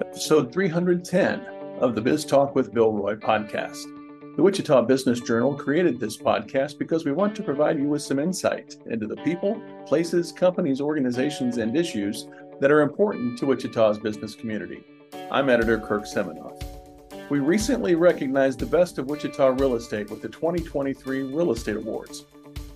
Episode 310 of the Biz Talk with Bill Roy podcast. The Wichita Business Journal created this podcast because we want to provide you with some insight into the people, places, companies, organizations, and issues that are important to Wichita's business community. I'm editor Kirk Seminoff. We recently recognized the best of Wichita real estate with the 2023 Real Estate Awards.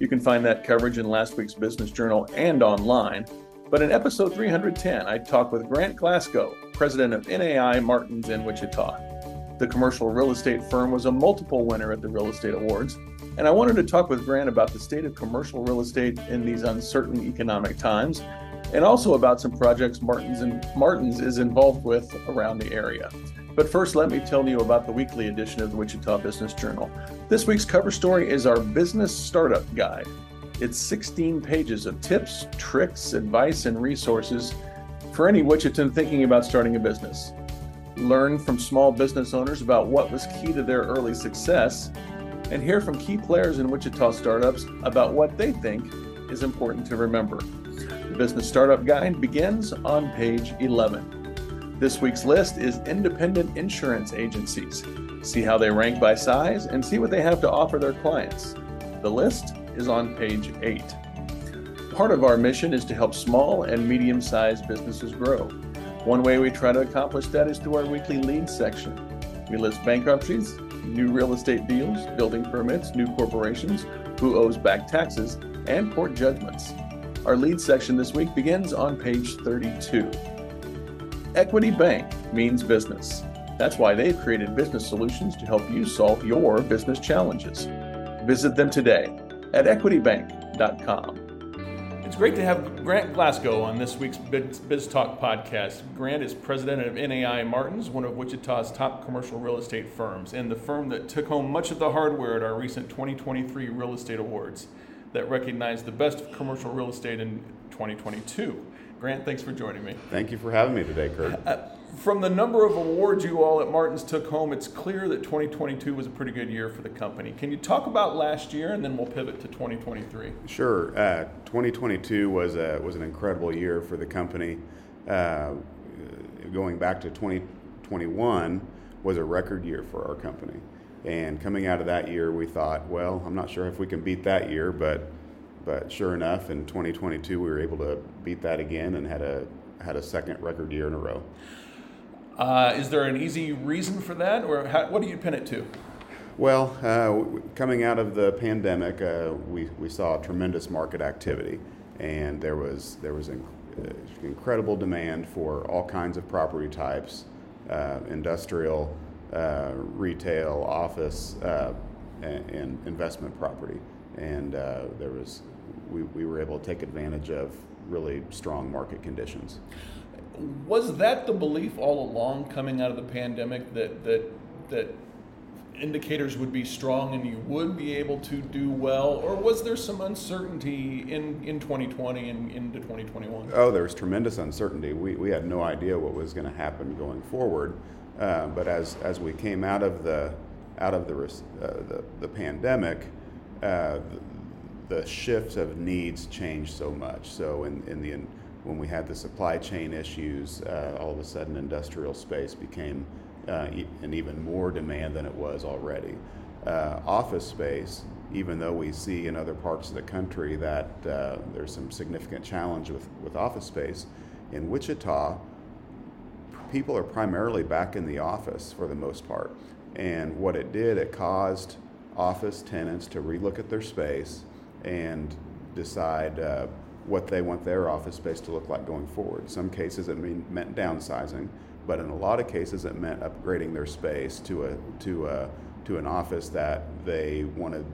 You can find that coverage in last week's Business Journal and online. But in episode 310, I talked with Grant Glasgow, president of NAI Martens in Wichita. The commercial real estate firm was a multiple winner at the Real Estate Awards, and I wanted to talk with Grant about the state of commercial real estate in these uncertain economic times, and also about some projects Martens and Martens is involved with around the area. But first, let me tell you about the weekly edition of the Wichita Business Journal. This week's cover story is our business startup guide. It's 16 pages of tips, tricks, advice, and resources for any Wichitan thinking about starting a business learn from small business owners about what was key to their early success, and hear from key players in Wichita startups about what they think is important to remember. The Business Startup Guide begins on page 11. This week's list is independent insurance agencies. See how they rank by size and see what they have to offer their clients. The list is on page 8. Part of our mission is to help small and medium sized businesses grow. One way we try to accomplish that is through our weekly lead section. We list bankruptcies, new real estate deals, building permits, new corporations, who owes back taxes, and court judgments. Our lead section this week begins on page 32. Equity Bank means business. That's why they've created business solutions to help you solve your business challenges. Visit them today at equitybank.com. It's great to have Grant Glasgow on this week's Biz Talk podcast. Grant is president of NAI Martens, one of Wichita's top commercial real estate firms, and the firm that took home much of the hardware at our recent 2023 Real Estate Awards that recognized the best commercial real estate in 2022. Grant, thanks for joining me. Thank you for having me today, Kurt. Uh, from the number of awards you all at Martens took home, it's clear that 2022 was a pretty good year for the company. Can you talk about last year, and then we'll pivot to 2023? Sure. Uh, 2022 was a was an incredible year for the company. Uh, going back to 2021 was a record year for our company. And coming out of that year, we thought, well, I'm not sure if we can beat that year, but but sure enough, in 2022, we were able to beat that again and had a had a second record year in a row. Uh, is there an easy reason for that, or how, what do you pin it to? Well, uh, coming out of the pandemic, uh, we, we saw tremendous market activity, and there was there was uh, incredible demand for all kinds of property types, uh, industrial, uh, retail, office, and, and, investment property, and there was we, we were able to take advantage of really strong market conditions. Was that the belief all along coming out of the pandemic that that that indicators would be strong and you would be able to do well? Or was there some uncertainty in, in 2020 and into 2021 oh there was tremendous uncertainty. We, we had no idea what was going to happen going forward. Uh, but as, as we came out of the out of the, uh, the, the, pandemic uh, the, the shift of needs changed so much so in, in the in, when we had the supply chain issues, uh, all of a sudden industrial space became uh, an even more demand than it was already. Uh, office space, even though we see in other parts of the country that uh, there's some significant challenge with, with office space, in Wichita, people are primarily back in the office for the most part. And what it did, it caused office tenants to relook at their space and decide uh, what they want their office space to look like going forward. In some cases, it mean, meant downsizing, but in a lot of cases, it meant upgrading their space to a to a to an office that they wanted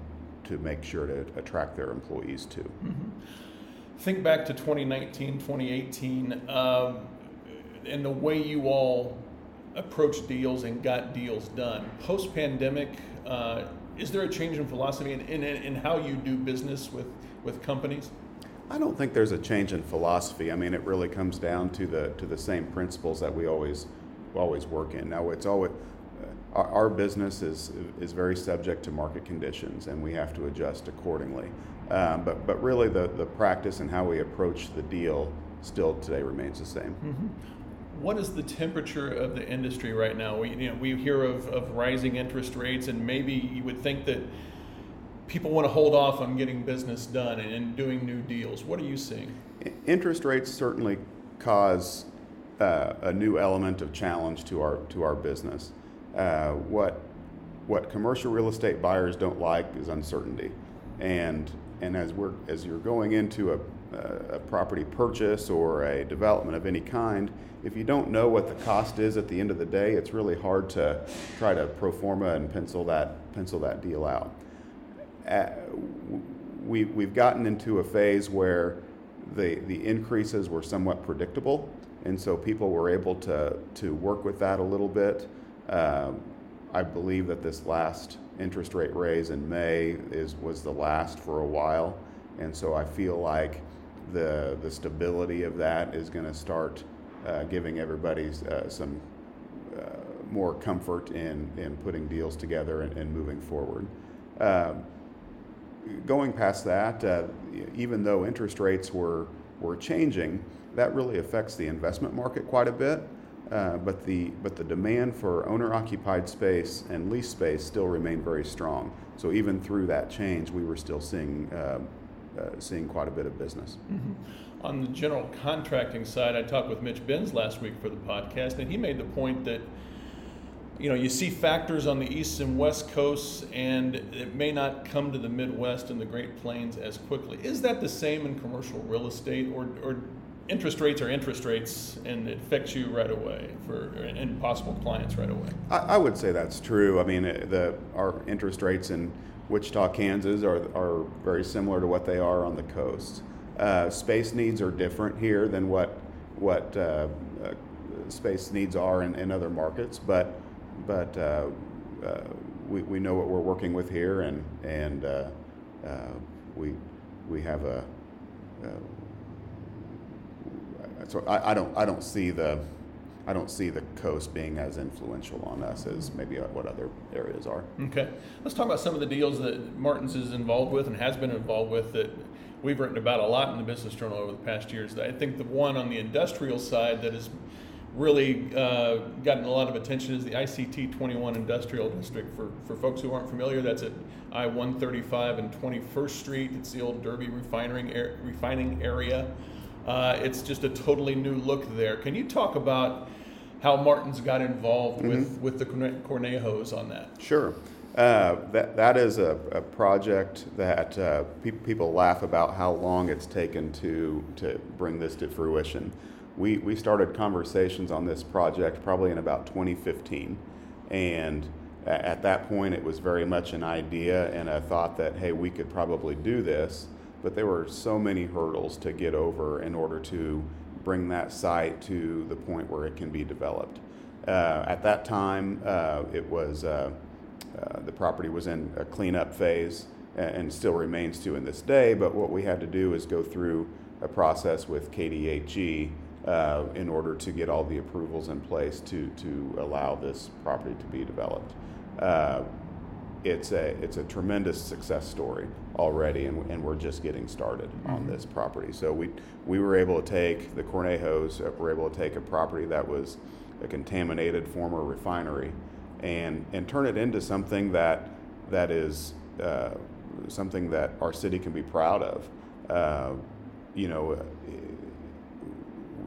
to make sure to attract their employees to. Mm-hmm. Think back to 2019, 2018, um, and the way you all approached deals and got deals done. Post pandemic, uh, is there a change in philosophy in, in, in how you do business with, with companies? I don't think there's a change in philosophy. I mean, it really comes down to the to the same principles that we always always work in. Now, it's always uh, our, our, business is is very subject to market conditions, and we have to adjust accordingly. Um, but, but really, the, the practice and how we approach the deal still today remains the same. Mm-hmm. What is the temperature of the industry right now? We, you know, we hear of, of rising interest rates, and maybe you would think that people want to hold off on getting business done and, and doing new deals. What are you seeing? Interest rates certainly cause uh, a new element of challenge to our to our business. Uh, what what commercial real estate buyers don't like is uncertainty, and and as we're as you're going into a, a property purchase or a development of any kind, if you don't know what the cost is at the end of the day, it's really hard to try to pro forma and pencil that pencil that deal out. Uh, we we've gotten into a phase where the the increases were somewhat predictable, and so people were able to to work with that a little bit. Um, I believe that this last interest rate raise in May is was the last for a while, and so I feel like the the stability of that is going to start uh, giving everybody uh, some uh, more comfort in in putting deals together and, and moving forward. Um, going past that, uh, even though interest rates were were changing, that really affects the investment market quite a bit. Uh, but the but the demand for owner-occupied space and lease space still remained very strong. So even through that change, we were still seeing uh, seeing quite a bit of business. Mm-hmm. On the general contracting side, I talked with Mitch Benz last week for the podcast, and he made the point that you know you see factors on the east and west coasts, and it may not come to the Midwest and the Great Plains as quickly. Is that the same in commercial real estate, or or interest rates are interest rates, and it affects you right away for and possible clients right away. I, I would say that's true. I mean, the our interest rates in Wichita, Kansas, are are very similar to what they are on the coast. Uh, space needs are different here than what what uh, uh, space needs are in, in other markets, but but uh, uh, we, we know what we're working with here, and and uh, we we have a so I, I, don't I don't see the I don't see the coast being as influential on us as maybe what other areas are. Okay, let's talk about some of the deals that Martens is involved with and has been involved with that we've written about a lot in the Business Journal over the past years. I think the one on the industrial side that has really uh, gotten a lot of attention is the ICT 21 Industrial District. For, for folks who aren't familiar, that's at I 135 and 21st Street. It's the old Derby refining, refining area. Uh, it's just a totally new look there. Can you talk about how Martens got involved with, mm-hmm. with the Cornejos on that? Sure. Uh, that, that is a, a project that uh, pe- people laugh about how long it's taken to, to bring this to fruition. We, we started conversations on this project probably in about 2015. And at that point, it was very much an idea and a thought that, hey, we could probably do this but there were so many hurdles to get over in order to bring that site to the point where it can be developed. Uh, at that time, uh, it was uh, uh the property was in a cleanup phase and still remains to in this day. But what we had to do is go through a process with KDHE uh, in order to get all the approvals in place to to allow this property to be developed. Uh, it's a it's a tremendous success story already, and, and we're just getting started mm-hmm. on this property. So we we were able to take the Cornejos uh, were able to take a property that was a contaminated former refinery, and and turn it into something that that is uh, something that our city can be proud of. Uh, you know, uh,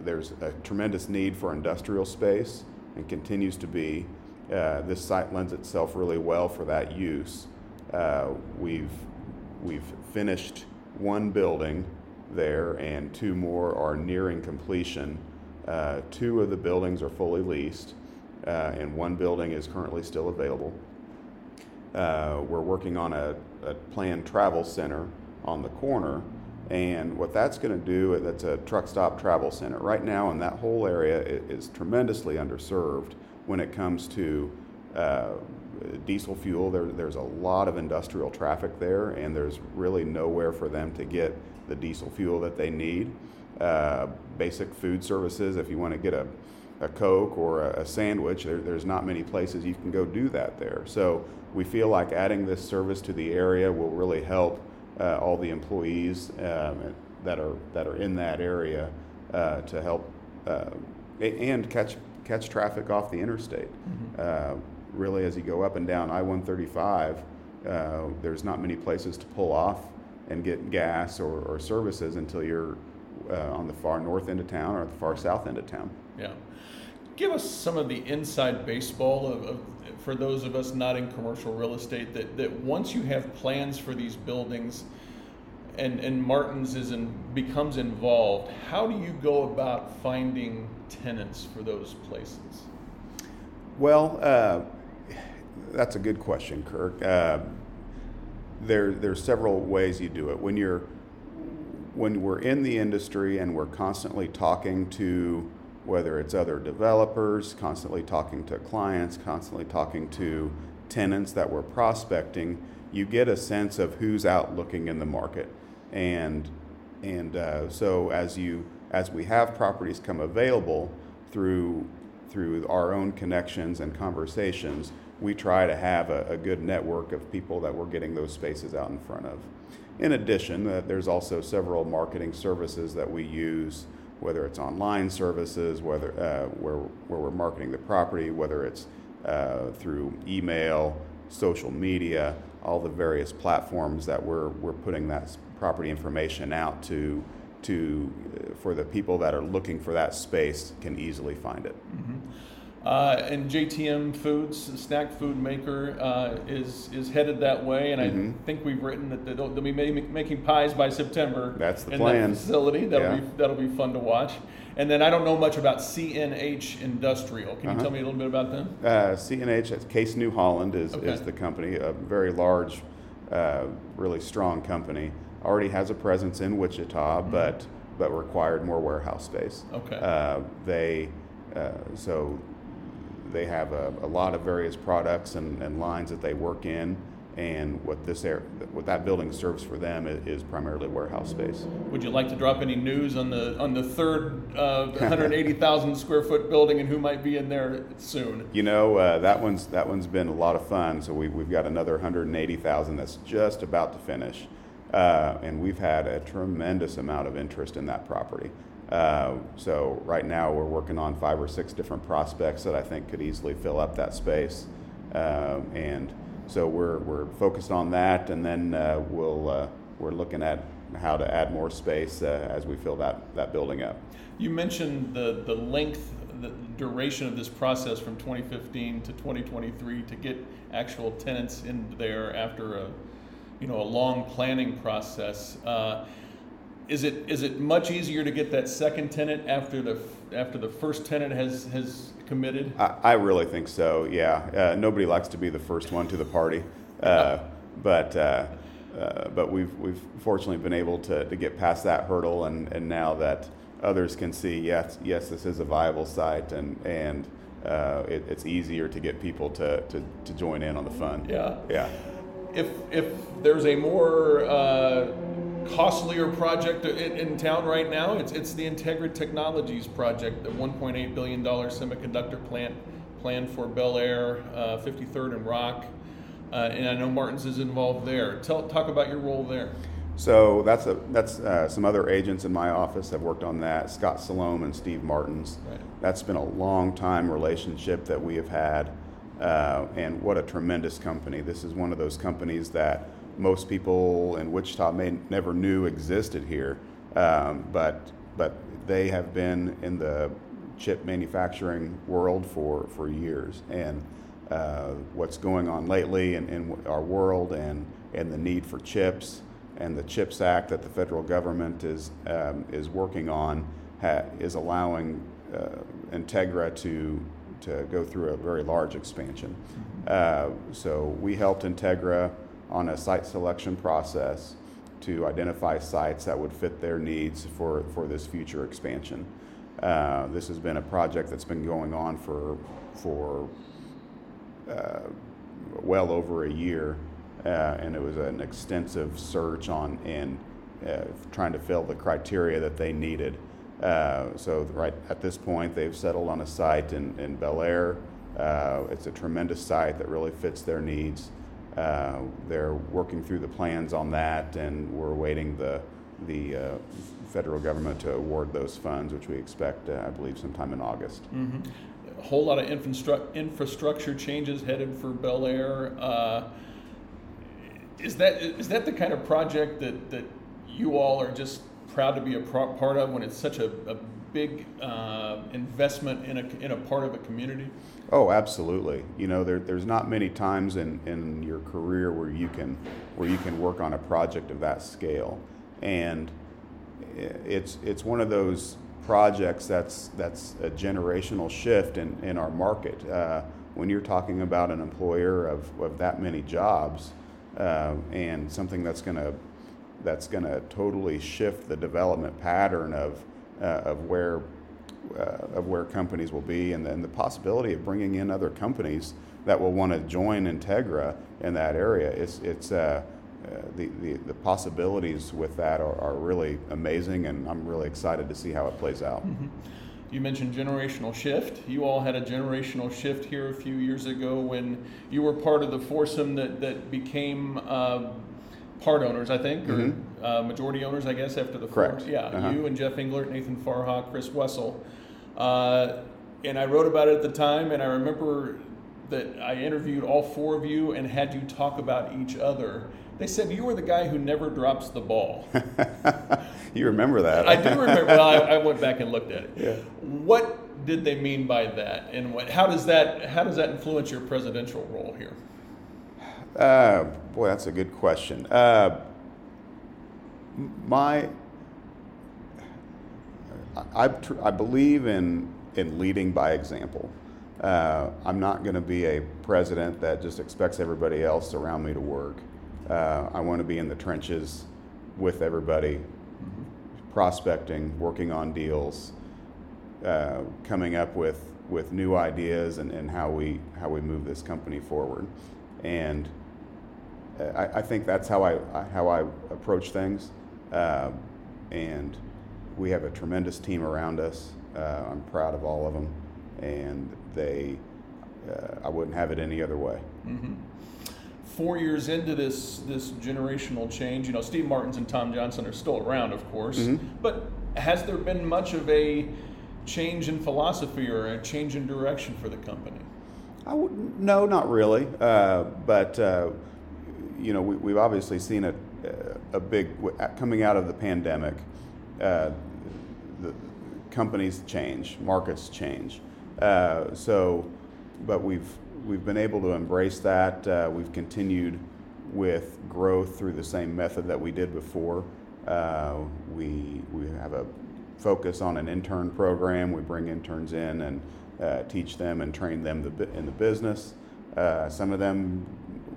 there's a tremendous need for industrial space and continues to be. Uh, this site lends itself really well for that use. Uh, we've we've finished one building there, and two more are nearing completion. Uh, two of the buildings are fully leased, uh, and one building is currently still available. Uh, we're working on a, a planned travel center on the corner, and what that's going to do, that's a truck stop travel center. Right now, in that whole area, it is tremendously underserved when it comes to uh, diesel fuel. There, there's a lot of industrial traffic there, and there's really nowhere for them to get the diesel fuel that they need. Uh, basic food services, if you want to get a, a Coke or a, a sandwich, there, there's not many places you can go do that there. So we feel like adding this service to the area will really help uh, all the employees um, that are that are in that area uh, to help uh, and catch catch traffic off the interstate. Mm-hmm. Really, as you go up and down I-135, there's not many places to pull off and get gas or, or services until you're uh, on the far north end of town or the far south end of town. Yeah. Give us some of the inside baseball of, of, for those of us not in commercial real estate that, that once you have plans for these buildings and, and Martens is in, becomes involved, how do you go about finding tenants for those places? Well, uh, that's a good question, Kirk. Uh, there, there's several ways you do it. When you're when we're in the industry and we're constantly talking to whether it's other developers, constantly talking to clients, constantly talking to tenants that we're prospecting, you get a sense of who's out looking in the market. And and uh, so as you as we have properties come available through through our own connections and conversations, we try to have a, a good network of people that we're getting those spaces out in front of. In addition, uh, there's also several marketing services that we use, whether it's online services, whether uh, where, where we're marketing the property, whether it's uh, through email, social media, all the various platforms that we're, we're putting that property information out to to uh, for the people that are looking for that space can easily find it. Mm-hmm. Uh, and JTM Foods, the snack food maker, uh, is is headed that way, and mm-hmm. I think we've written that they'll, they'll be making pies by September. That's the in plan. That facility that'll yeah. be that'll be fun to watch. And then I don't know much about CNH Industrial. Can you uh-huh. tell me a little bit about them? Uh, CNH, Case New Holland is okay. is the company, a very large, uh, really strong company. Already has a presence in Wichita, mm-hmm. but but required more warehouse space. Okay. Uh, they uh, so they have a, a lot of various products and, and, lines that they work in. And what this air, what that building serves for them is, is, primarily warehouse space. Would you like to drop any news on the on the third uh, 180,000 square foot building and who might be in there soon? You know uh, that one's that one's been a lot of fun. So we, we've got another 180,000 that's just about to finish, uh, and we've had a tremendous amount of interest in that property. Uh, so right now we're working on five or six different prospects that I think could easily fill up that space, uh, and so we're we're focused on that, and then uh, we'll uh, we're looking at how to add more space uh, as we fill that that building up. You mentioned the the length, the duration of this process from 2015 to 2023 to get actual tenants in there after a you know a long planning process is it is it much easier to get that second tenant after the after the first tenant has has committed? I, I really think so. Yeah, uh, nobody likes to be the first one to the party, uh, but uh, uh, but we've we've fortunately been able to, to get past that hurdle, and, and now that others can see yes yes this is a viable site, and and uh, it, it's easier to get people to, to, to join in on the fun. Yeah. Yeah. If if there's a more uh, costlier project in, in, town right now. It's, it's the Integra Technologies project, the $1.8 billion semiconductor plant planned for Bel Aire, uh, 53rd and Rock. Uh, and I know Martens is involved there. Tell, talk about your role there. So that's a, that's uh, some other agents in my office have worked on that. Scott Salome and Steve Martens. Right. That's been a long time relationship that we have had, uh, and what a tremendous company. This is one of those companies that most people in Wichita may never knew existed here, um, but but they have been in the chip manufacturing world for, for years. And uh, what's going on lately in, in our world and, and the need for chips and the CHIPS Act that the federal government is, um, is working on ha- is allowing uh, Integra to, to go through a very large expansion. Uh, so we helped Integra on a site selection process to identify sites that would fit their needs for, for this future expansion. Uh, this has been a project that's been going on for, for uh, well over a year, uh, and it was an extensive search on and uh, trying to fill the criteria that they needed. Uh, so right at this point, they've settled on a site in, in Bel Aire. Uh, it's a tremendous site that really fits their needs. Uh, they're working through the plans on that, and we're awaiting the the uh, federal government to award those funds, which we expect, uh, I believe, sometime in August. Mm-hmm. A whole lot of infrastru- infrastructure changes headed for Bel Aire. Uh, is that is that the kind of project that, that you all are just proud to be a pro- part of when it's such a, a big uh, investment in a, in a part of a community? Oh, absolutely. You know, there, there's not many times in, in your career where you can where you can work on a project of that scale, and it's it's one of those projects that's that's a generational shift in, in our market. Uh, when you're talking about an employer of, of that many jobs uh, and something that's going to that's going to totally shift the development pattern of uh, of where uh, of where companies will be, and then the possibility of bringing in other companies that will want to join Integra in that area. It's it's uh, uh, the, the, the possibilities with that are, are really amazing, and I'm really excited to see how it plays out. Mm-hmm. You mentioned generational shift. You all had a generational shift here a few years ago when you were part of the foursome that, that became uh, part owners, I think, or mm-hmm. uh, majority owners, I guess, after the Correct. Yeah, uh-huh. you and Jeff Englert, Nathan Farha, Chris Wessel. Uh, and I wrote about it at the time, and I remember that I interviewed all four of you and had you talk about each other. They said you were the guy who never drops the ball. you remember that? I do remember. Well, I, I, went back and looked at it. Yeah. What did they mean by that, and what, how does that how does that influence your presidential role here? Uh, boy, that's a good question. Uh, my, I, I believe in, in leading by example. Uh, I'm not going to be a president that just expects everybody else around me to work. Uh, I want to be in the trenches with everybody, prospecting, working on deals, uh, coming up with, with new ideas and, and how, we, how we move this company forward. And I, I, think that's how I how I approach things, uh, and we have a tremendous team around us. Uh, I'm proud of all of them, and they uh, I wouldn't have it any other way. Mm-hmm. Four years into this this generational change, you know, Steve Martens and Tom Johnson are still around, of course, mm-hmm. but has there been much of a change in philosophy or a change in direction for the company? I would, no, not really, uh, but uh, you know, we, have obviously seen a, a big, coming out of the pandemic, uh, the companies change, markets change. Uh, so, but we've, we've been able to embrace that. Uh, we've continued with growth through the same method that we did before. Uh, we, we have a focus on an intern program. We bring interns in and uh, teach them and train them the, in the business. Uh, some of them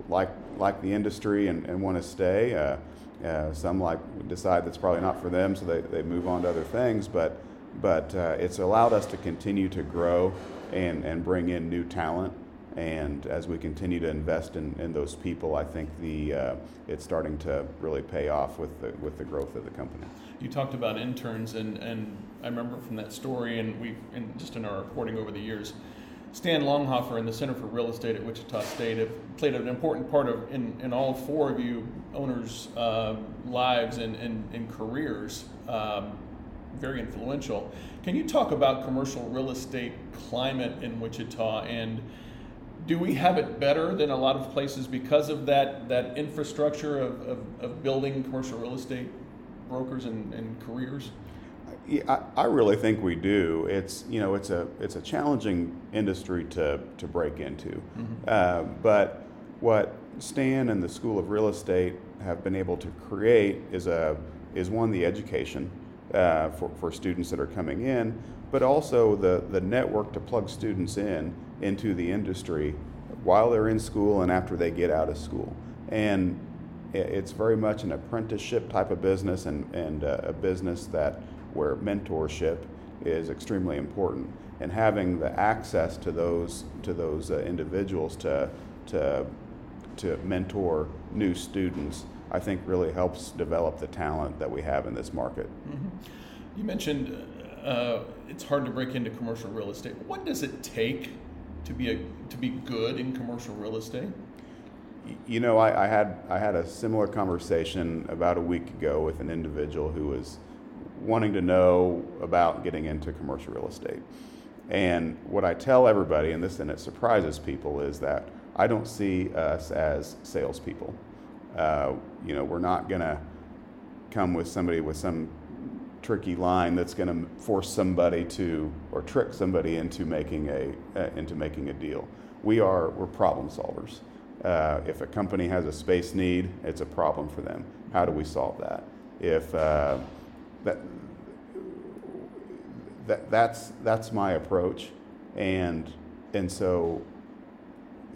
like like the industry and, and want to stay. Uh, uh, some like decide that's probably not for them, so they, they move on to other things. But but uh, it's allowed us to continue to grow and, and bring in new talent. And as we continue to invest in, in those people, I think the uh, it's starting to really pay off with the with the growth of the company. You talked about interns, and, and I remember from that story, and we and just in our reporting over the years, Stan Longhofer and the Center for Real Estate at Wichita State have played an important part of in, in all four of you owners' uh, lives and, and, and careers. Um, very influential. Can you talk about commercial real estate climate in Wichita and do we have it better than a lot of places because of that, that infrastructure of, of, of building commercial real estate brokers and, and careers? Yeah, I, I, really think we do. It's you know it's a it's a challenging industry to to break into, mm-hmm. uh, but what Stan and the School of Real Estate have been able to create is a is one the education uh, for for students that are coming in, but also the the network to plug students in into the industry while they're in school and after they get out of school, and it's very much an apprenticeship type of business and and uh, a business that where mentorship is extremely important and having the access to those to those uh, individuals to to to mentor new students I think really helps develop the talent that we have in this market. Mm-hmm. You mentioned uh, it's hard to break into commercial real estate. What does it take to be a to be good in commercial real estate? you know, I, I, had I had a similar conversation about a week ago with an individual who was wanting to know about getting into commercial real estate. And what I tell everybody, and this and it surprises people, is that I don't see us as salespeople. Uh, you know, we're not going to come with somebody with some tricky line that's going to force somebody to or trick somebody into making a uh, into making a deal. We are we're problem solvers. Uh, if a company has a space need, it's a problem for them. How do we solve that? If uh, that, that that's that's my approach, and and so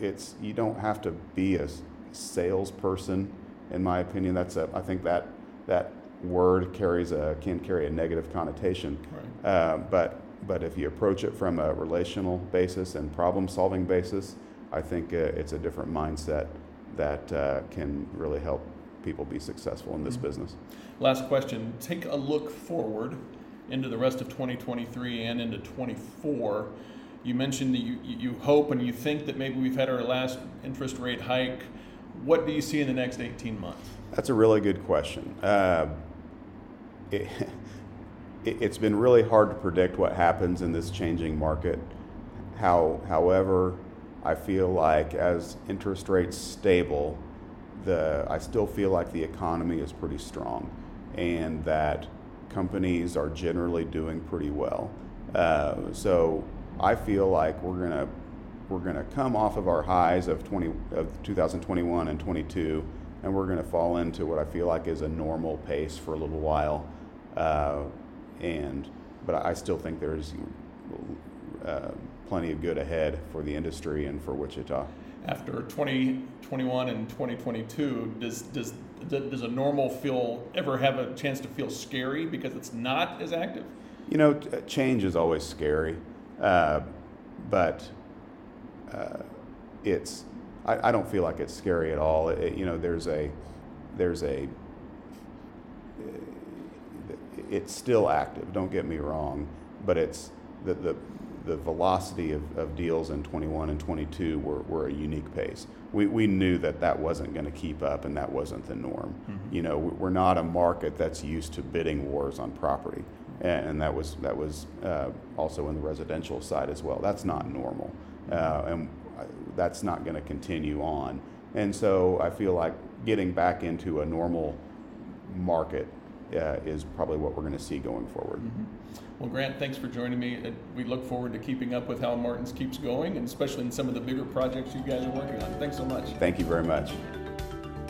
it's you don't have to be a salesperson, in my opinion. That's a I think that that word carries a can carry a negative connotation, right. uh, but but if you approach it from a relational basis and problem solving basis, I think uh, it's a different mindset that uh, can really help people be successful in this mm-hmm. business. Last question. Take a look forward into the rest of 2023 and into 24. You mentioned that you, you hope and you think that maybe we've had our last interest rate hike. What do you see in the next 18 months? That's a really good question. Uh, it, it's been really hard to predict what happens in this changing market. How, however, I feel like as interest rates stable, the I still feel like the economy is pretty strong, and that companies are generally doing pretty well. Uh, so I feel like we're gonna we're gonna come off of our highs of 20 of 2021 and 22, and we're gonna fall into what I feel like is a normal pace for a little while. Uh, and but I still think there's uh, plenty of good ahead for the industry and for Wichita. After 2021 and 2022, does does does a normal feel ever have a chance to feel scary because it's not as active? You know, change is always scary, uh, but uh, it's I, I, don't feel like it's scary at all. It, you know, there's a there's a it's still active. Don't get me wrong, but it's the the, the velocity of, of deals in 21 and 22 were, were a unique pace. We, we knew that that wasn't going to keep up and that wasn't the norm. Mm-hmm. You know, we're not a market that's used to bidding wars on property, and, and that was that was uh, also in the residential side as well. That's not normal, uh, and that's not going to continue on. And so I feel like getting back into a normal market uh, is probably what we're going to see going forward. Mm-hmm. Well, Grant, thanks for joining me. We look forward to keeping up with how Martens keeps going, and especially in some of the bigger projects you guys are working on. Thanks so much. Thank you very much.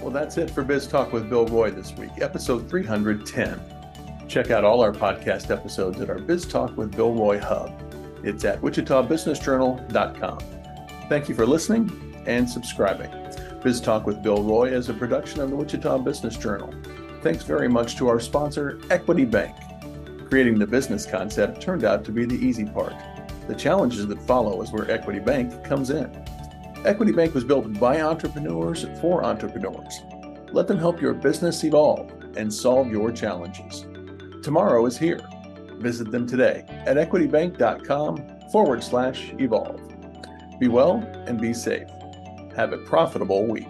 Well, that's it for Biz Talk with Bill Roy this week, episode 310. Check out all our podcast episodes at our Biz Talk with Bill Roy hub. It's at wichitabusinessjournal.com. Thank you for listening and subscribing. Biz Talk with Bill Roy is a production of the Wichita Business Journal. Thanks very much to our sponsor, Equity Bank. Creating the business concept turned out to be the easy part. The challenges that follow is where Equity Bank comes in. Equity Bank was built by entrepreneurs for entrepreneurs. Let them help your business evolve and solve your challenges. Tomorrow is here. Visit them today at equitybank.com forward slash evolve. Be well and be safe. Have a profitable week.